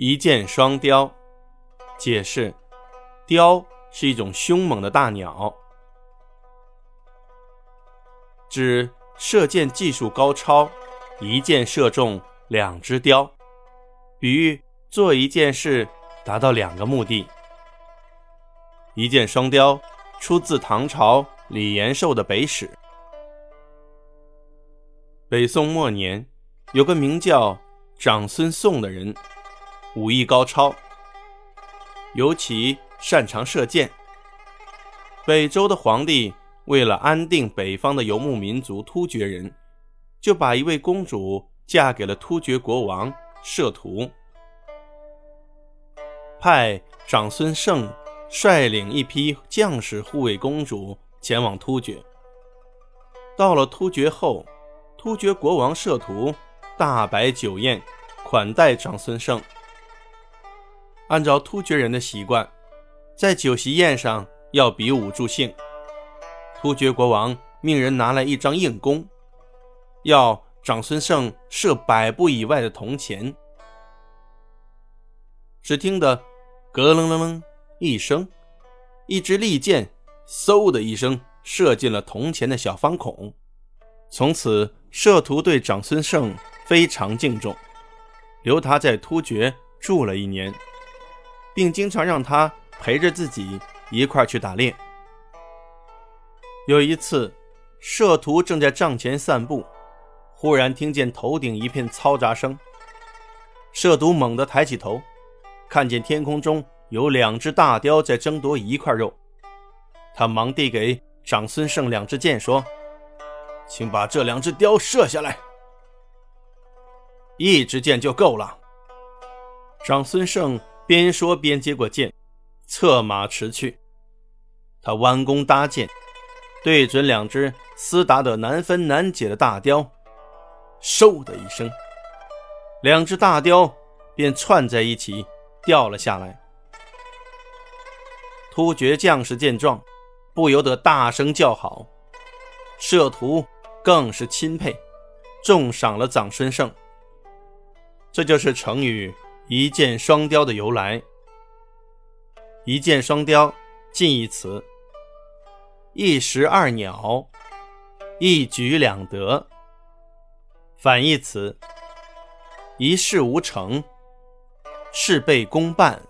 一箭双雕，解释：雕是一种凶猛的大鸟，指射箭技术高超，一箭射中两只雕，比喻做一件事达到两个目的。一箭双雕出自唐朝李延寿的《北史》。北宋末年，有个名叫长孙颂的人。武艺高超，尤其擅长射箭。北周的皇帝为了安定北方的游牧民族突厥人，就把一位公主嫁给了突厥国王摄图，派长孙晟率领一批将士护卫公主前往突厥。到了突厥后，突厥国王摄图大摆酒宴，款待长孙晟。按照突厥人的习惯，在酒席宴上要比武助兴。突厥国王命人拿来一张硬弓，要长孙晟射百步以外的铜钱。只听得“咯楞楞楞”一声，一支利箭“嗖”的一声射进了铜钱的小方孔。从此，摄图对长孙晟非常敬重，留他在突厥住了一年。并经常让他陪着自己一块去打猎。有一次，摄图正在帐前散步，忽然听见头顶一片嘈杂声。摄图猛地抬起头，看见天空中有两只大雕在争夺一块肉。他忙递给长孙晟两支箭，说：“请把这两只雕射下来，一支箭就够了。”长孙晟。边说边接过剑，策马驰去。他弯弓搭箭，对准两只厮打得难分难解的大雕，嗖的一声，两只大雕便串在一起掉了下来。突厥将士见状，不由得大声叫好，摄图更是钦佩，重赏了长孙晟。这就是成语。一箭双雕的由来。一箭双雕，近义词：一石二鸟，一举两得。反义词：一事无成，事倍功半。